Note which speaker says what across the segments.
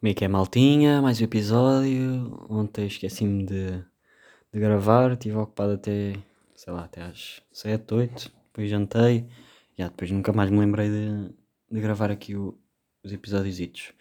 Speaker 1: Como é que é, maltinha? Mais um episódio. Ontem esqueci-me de, de gravar, estive ocupado até, sei lá, até às 7, 8. Depois jantei. Já, depois nunca mais me lembrei de, de gravar aqui o- os episódios.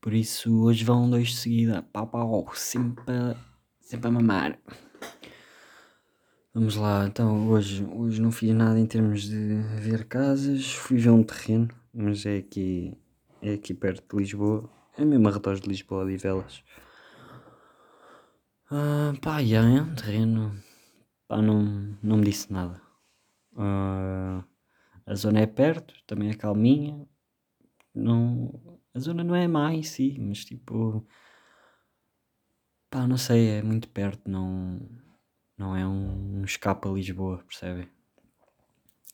Speaker 1: Por isso, hoje vão dois de seguida. Pau, pau, sempre, a- sempre a mamar. Vamos lá, então hoje, hoje não fiz nada em termos de ver casas. Fui ver um terreno, mas é aqui, é aqui perto de Lisboa. É mesmo arredores de Lisboa, Odivelas. Ah, pá, já, é um terreno. Pá, não, não me disse nada. Ah, a zona é perto, também é calminha. Não, a zona não é má em si, mas tipo. Pá, não sei, é muito perto, não, não é um, um escape a Lisboa, percebem?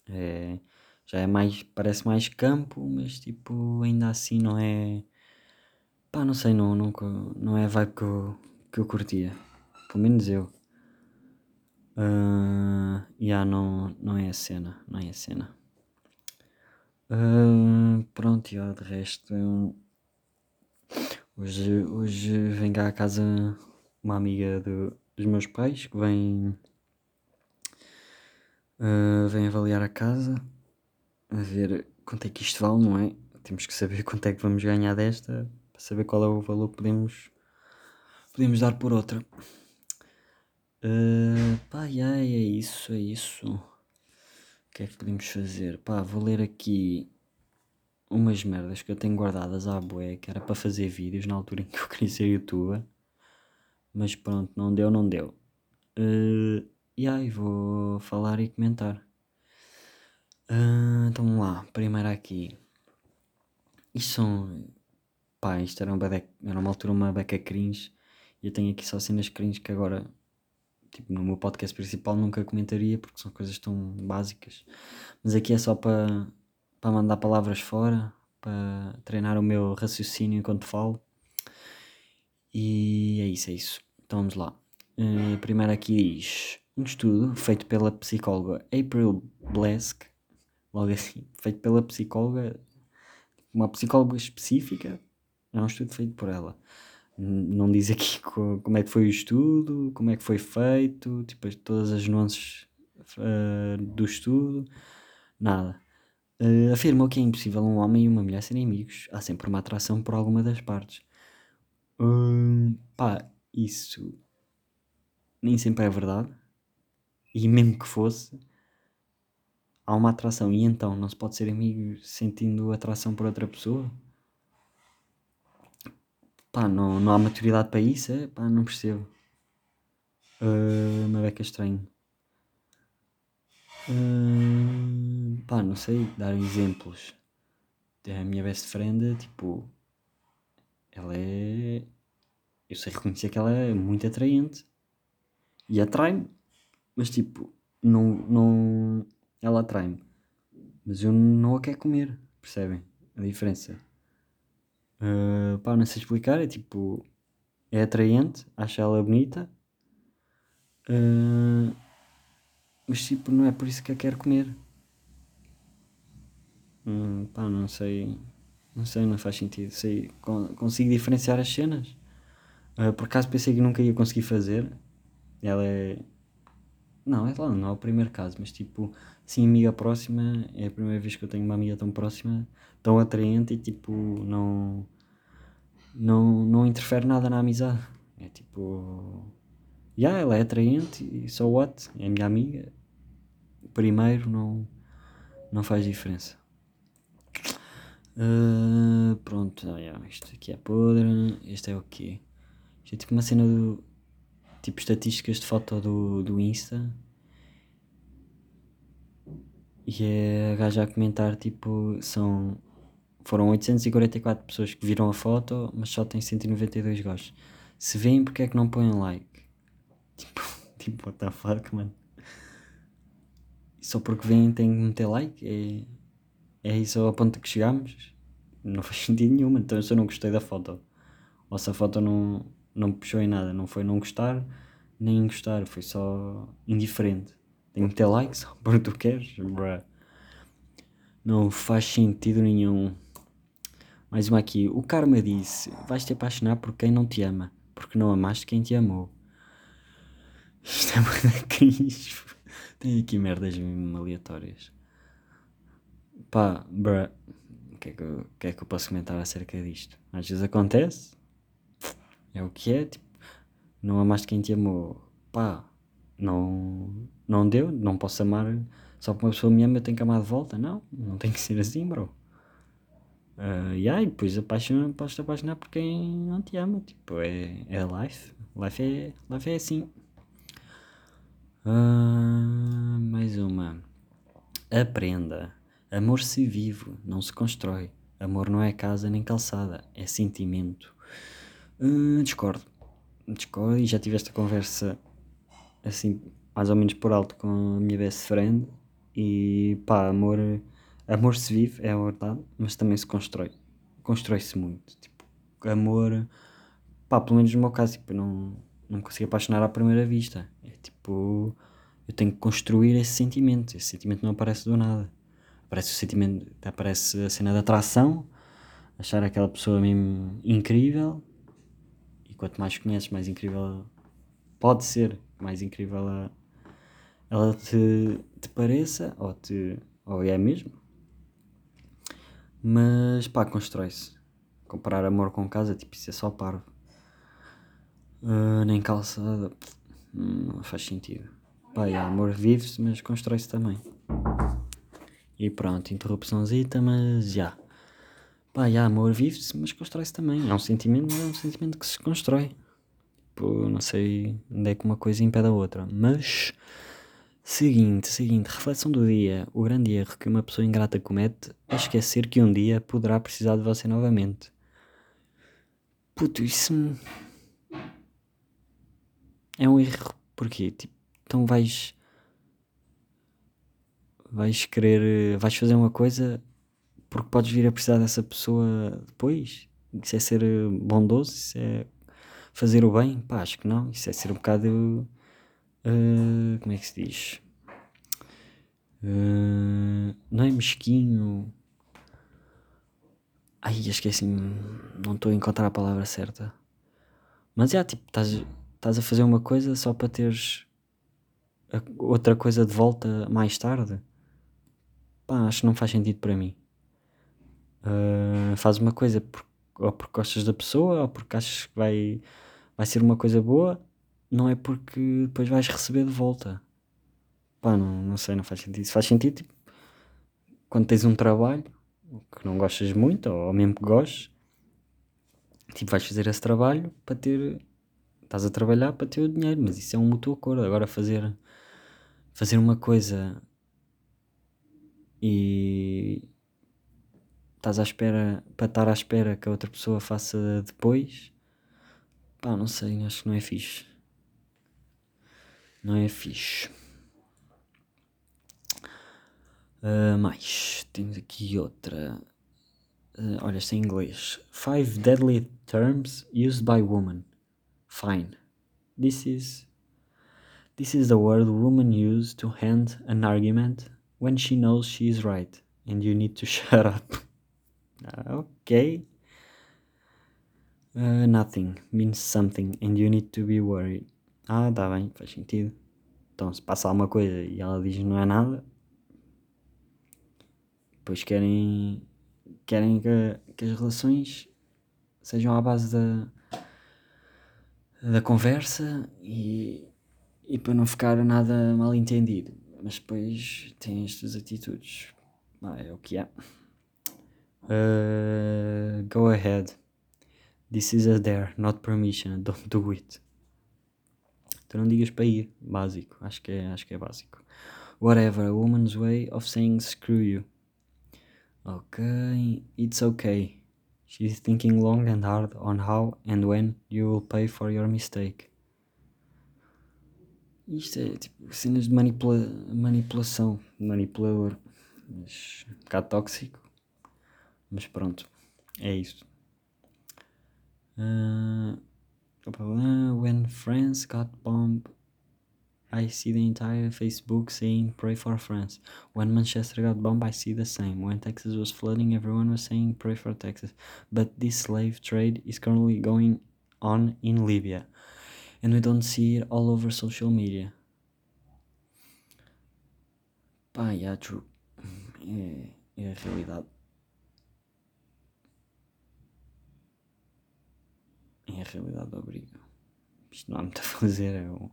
Speaker 1: É, já é mais, parece mais campo, mas tipo, ainda assim não é. Pá, não sei, não, nunca, não é a vibe que eu, que eu curtia. Pelo menos eu. Ah, já não, não é a cena, não é a cena. Ah, pronto, já de resto. Hoje, hoje vem cá à casa uma amiga do- dos meus pais que vem, ah, vem avaliar a casa, a ver quanto é que isto vale, não é? Temos que saber quanto é que vamos ganhar desta saber qual é o valor que podemos, podemos dar por outra. Ah, pá, já, é isso, é isso. O que é que podemos fazer? Pá, vou ler aqui umas merdas que eu tenho guardadas à bué, que era para fazer vídeos na altura em que eu queria ser youtuber. Mas pronto, não deu, não deu. Uh, e aí, vou falar e comentar. Ah, então vamos lá, primeiro aqui. Isto são. Pá, isto era, um bedeca, era uma altura uma beca cringe. E eu tenho aqui só cenas cringe que agora, tipo, no meu podcast principal nunca comentaria porque são coisas tão básicas. Mas aqui é só para para mandar palavras fora, para treinar o meu raciocínio enquanto falo. E é isso, é isso. Então vamos lá. Uh, primeiro aqui diz um estudo feito pela psicóloga April Blesk, logo assim, feito pela psicóloga, uma psicóloga específica, é um estudo feito por ela. Não diz aqui co- como é que foi o estudo, como é que foi feito, tipo, todas as nuances uh, do estudo, nada. Uh, afirmou que é impossível um homem e uma mulher serem amigos. Há sempre uma atração por alguma das partes. Hum, pá, isso nem sempre é verdade. E mesmo que fosse, há uma atração. E então não se pode ser amigo sentindo atração por outra pessoa? Pá, não, não há maturidade para isso? É? Pá, não percebo. Uh, uma beca estranho. Hum, pá, não sei, dar exemplos. A minha best friend, tipo, ela é. Eu sei reconhecer que ela é muito atraente. E atrai-me. Mas tipo, não. não ela atrai-me. Mas eu não a quero comer. Percebem? A diferença. Uh, pá, não sei explicar. É tipo. É atraente. Acho ela bonita. Uh, mas tipo, não é por isso que a quero comer. Hum, pá, não sei. Não sei, não faz sentido. Sei, con- consigo diferenciar as cenas. Uh, por acaso pensei que nunca ia conseguir fazer. Ela é. Não, é lá, não é o primeiro caso, mas tipo, sim, amiga próxima, é a primeira vez que eu tenho uma amiga tão próxima, tão atraente e tipo, não. Não, não interfere nada na amizade. É tipo. Já, yeah, ela é atraente e so what? É minha amiga. Primeiro não, não faz diferença. Uh, pronto, ah, yeah, isto aqui é podre. Este é o quê? Isto é tipo uma cena do. Tipo estatísticas de foto do, do Insta. E é a gaja a comentar tipo. São. Foram 844 pessoas que viram a foto, mas só tem 192 gostos. Se veem, porque é que não põem like? Tipo, tipo, what the fuck, mano? Só porque veem tem que meter like? É, é isso ao ponto que chegamos? Não faz sentido nenhum, então se eu não gostei da foto, ou se a foto não, não me puxou em nada, não foi não gostar, nem gostar, foi só indiferente. Tenho que meter like só porque tu queres, bruh. Não faz sentido nenhum. Mais uma aqui. O karma disse: Vais te apaixonar por quem não te ama, porque não amaste quem te amou. Isto é muito cringe. Tem aqui merdas aleatórias. Pá, bruh. O que, é que, que é que eu posso comentar acerca disto? Às vezes acontece. É o que é. Tipo, não amaste quem te amou. Pá, não, não deu. Não posso amar. Só porque uma pessoa me ama, eu tenho que amar de volta. Não, não tem que ser assim, bro. Uh, e aí, depois apaixona, podes te apaixonar por quem não te ama. Tipo, é, é life. Life é, life é assim. Uh, mais uma. Aprenda. Amor se vive, não se constrói. Amor não é casa nem calçada, é sentimento. Uh, discordo. Discordo e já tive esta conversa assim, mais ou menos por alto com a minha best friend. E pá, amor, amor se vive, é verdade, mas também se constrói. Constrói-se muito. Tipo, amor, pá, pelo menos no meu caso, tipo, não, não consigo apaixonar à primeira vista. É tipo, eu tenho que construir esse sentimento. Esse sentimento não aparece do nada. Aparece o sentimento, aparece a cena da atração, achar aquela pessoa mesmo incrível. E quanto mais conheces, mais incrível pode ser, mais incrível ela, ela te, te pareça, ou, te, ou é mesmo. Mas pá, constrói-se. Comparar amor com casa, tipo, isso é só parvo. Uh, nem calçada, não faz sentido. Pá, é, amor vive-se, mas constrói-se também. E pronto, interrupçãozita, mas já. Pá, já, amor vive-se, mas constrói-se também. É um sentimento, é um sentimento que se constrói. Tipo, não sei onde é que uma coisa impede a outra. Mas, seguinte, seguinte, reflexão do dia. O grande erro que uma pessoa ingrata comete é esquecer que um dia poderá precisar de você novamente. Puto, isso é um erro. Porquê? Tipo, então vais vais querer, vais fazer uma coisa porque podes vir a precisar dessa pessoa depois. Isso é ser bondoso, isso é fazer o bem? Pá, acho que não. Isso é ser um bocado. Uh, como é que se diz? Uh, não é mesquinho. Ai, esqueci-me. Não estou a encontrar a palavra certa. Mas é tipo, estás a fazer uma coisa só para teres outra coisa de volta mais tarde. Pá, acho que não faz sentido para mim. Uh, faz uma coisa por, ou porque gostas da pessoa ou porque achas que vai, vai ser uma coisa boa, não é porque depois vais receber de volta. Pá, não, não sei, não faz sentido. Isso faz sentido tipo, quando tens um trabalho que não gostas muito, ou mesmo que gostes, tipo, vais fazer esse trabalho para ter. Estás a trabalhar para ter o dinheiro, mas isso é um mútuo acordo. Agora fazer, fazer uma coisa e estás à espera para estar à espera que a outra pessoa faça depois, pá, não sei, acho que não é fixe. Não é fixe. Uh, mais, temos aqui outra. Uh, olha, esta é em inglês. Five deadly terms used by women. Fine. This is this is the word women use to end an argument when she knows she is right and you need to shut up. Uh, ok. Uh, nothing means something and you need to be worried. Ah, tá bem, faz sentido. Então, se passa alguma coisa e ela diz não é nada, depois querem, querem que, que as relações sejam à base da, da conversa e, e para não ficar nada mal entendido mas depois tem estas atitudes. Ah, é o que é. Uh, go ahead. This is a dare, not permission. Don't do it. Então não digas para ir. Básico. Acho que é, acho que é básico. Whatever. A woman's way of saying screw you. Ok. It's okay. She's thinking long and hard on how and when you will pay for your mistake. Isto é tipo cenas de manipula manipulação, manipulador. Mas, um bocado tóxico. Mas pronto, é isso. Uh, when France got bombed I see the entire Facebook saying pray for France. When Manchester got bombed, I see the same. When Texas was flooding, everyone was saying pray for Texas. But this slave trade is currently going on in Libya. And we don't see it all over social media. Pá, yeah, true. É, é a realidade. A realidade do abrigo. Isto não há muito a fazer. É o...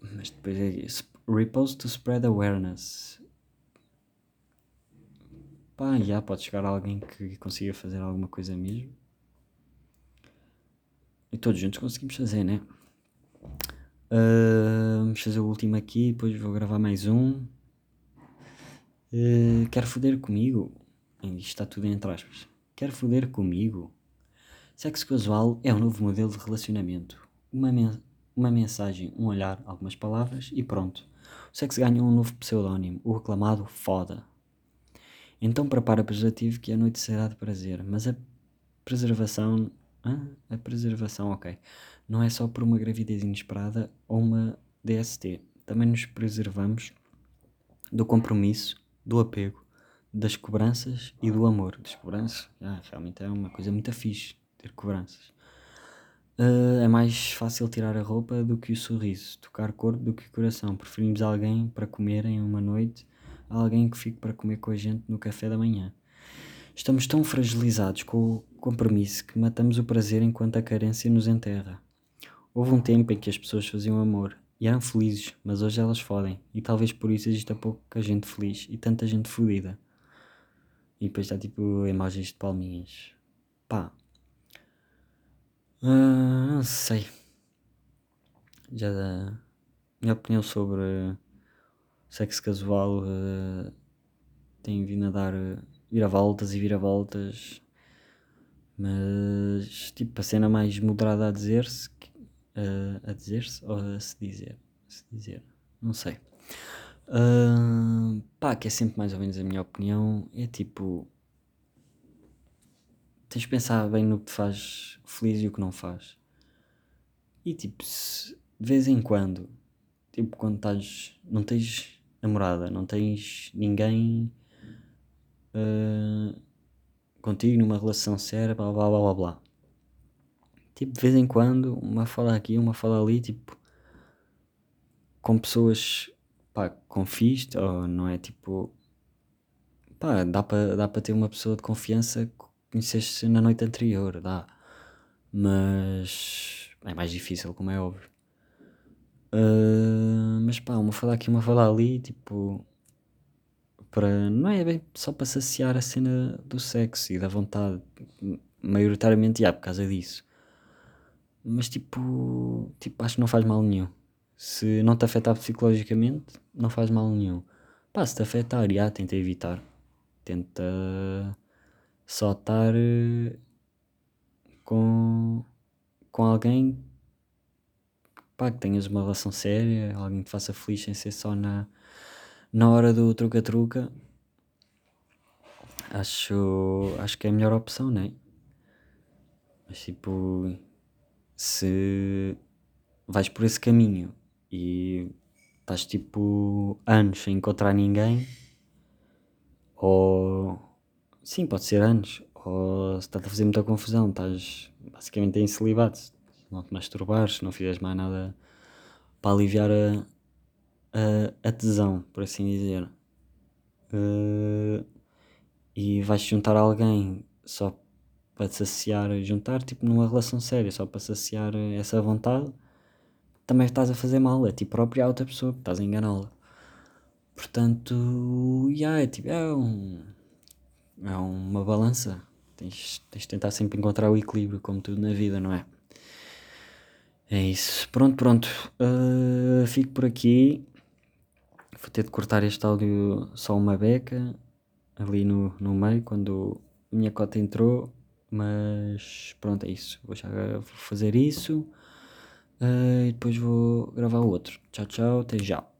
Speaker 1: Mas depois é Repost to spread awareness. Pá, já pode chegar alguém que consiga fazer alguma coisa mesmo. E todos juntos conseguimos fazer, né? Uh, vamos fazer o último aqui, depois vou gravar mais um. Uh, quer foder comigo? Isto está tudo entre aspas. Quer foder comigo? Sexo casual é um novo modelo de relacionamento. Uma, men uma mensagem, um olhar, algumas palavras e pronto. O sexo ganha um novo pseudónimo, o reclamado foda. Então prepara o preservativo que a noite será de prazer, mas a preservação. A preservação, ok. Não é só por uma gravidez inesperada ou uma DST. Também nos preservamos do compromisso, do apego, das cobranças e do amor. Das cobranças, ah, realmente é uma coisa muito fixe ter cobranças. Uh, é mais fácil tirar a roupa do que o sorriso, tocar corpo do que coração. Preferimos alguém para comer em uma noite alguém que fique para comer com a gente no café da manhã. Estamos tão fragilizados com o compromisso que matamos o prazer enquanto a carência nos enterra. Houve um tempo em que as pessoas faziam amor e eram felizes, mas hoje elas fodem, e talvez por isso exista pouca gente feliz e tanta gente fodida. E depois está tipo imagens de palminhas. Pá, Não sei. Já da minha opinião sobre sexo casual uh, tem vindo a dar uh, viravoltas e viravoltas. Mas tipo a cena mais moderada a dizer-se uh, a dizer-se ou a se dizer? Se dizer. Não sei. Uh, pá, que é sempre mais ou menos a minha opinião. É tipo tens de pensar bem no que te faz feliz e o que não faz. E tipo, se, de vez em quando, tipo, quando estás, não tens namorada, não tens ninguém uh, contigo numa relação séria, blá blá blá blá blá. Tipo, de vez em quando, uma fala aqui, uma fala ali, tipo, com pessoas, pá, com ou não é tipo, pá, dá para dá ter uma pessoa de confiança conheceste na noite anterior, dá. Mas é mais difícil, como é óbvio. Uh, mas pá, uma falar aqui, uma falar ali, tipo. Para, não é bem só para saciar a cena do sexo e da vontade. Maioritariamente, já, por causa disso. Mas tipo, tipo, acho que não faz mal nenhum. Se não te afetar psicologicamente, não faz mal nenhum. Pá, se te afetar, já, tenta evitar. Tenta só estar eh, com, com alguém pá, que tenhas uma relação séria, alguém que te faça feliz sem ser só na, na hora do truca-truca. Acho, acho que é a melhor opção, não é? Mas tipo, se vais por esse caminho e estás tipo anos sem encontrar ninguém, ou Sim, pode ser anos. Ou se está a fazer muita confusão, estás basicamente em celibato. Se não te masturbares, se não fizeres mais nada para aliviar a, a, a tesão, por assim dizer. Uh, e vais juntar alguém só para te saciar, juntar tipo numa relação séria, só para saciar essa vontade, também estás a fazer mal, é ti próprio e a outra pessoa, estás a enganá-la. Portanto, yeah, é, tipo, é um é uma balança. Tens, tens de tentar sempre encontrar o equilíbrio, como tudo na vida, não é? É isso. Pronto, pronto. Uh, fico por aqui. Vou ter de cortar este áudio só uma beca ali no, no meio quando a minha cota entrou. Mas pronto, é isso. Vou já fazer isso. Uh, e depois vou gravar outro. Tchau, tchau. Até já.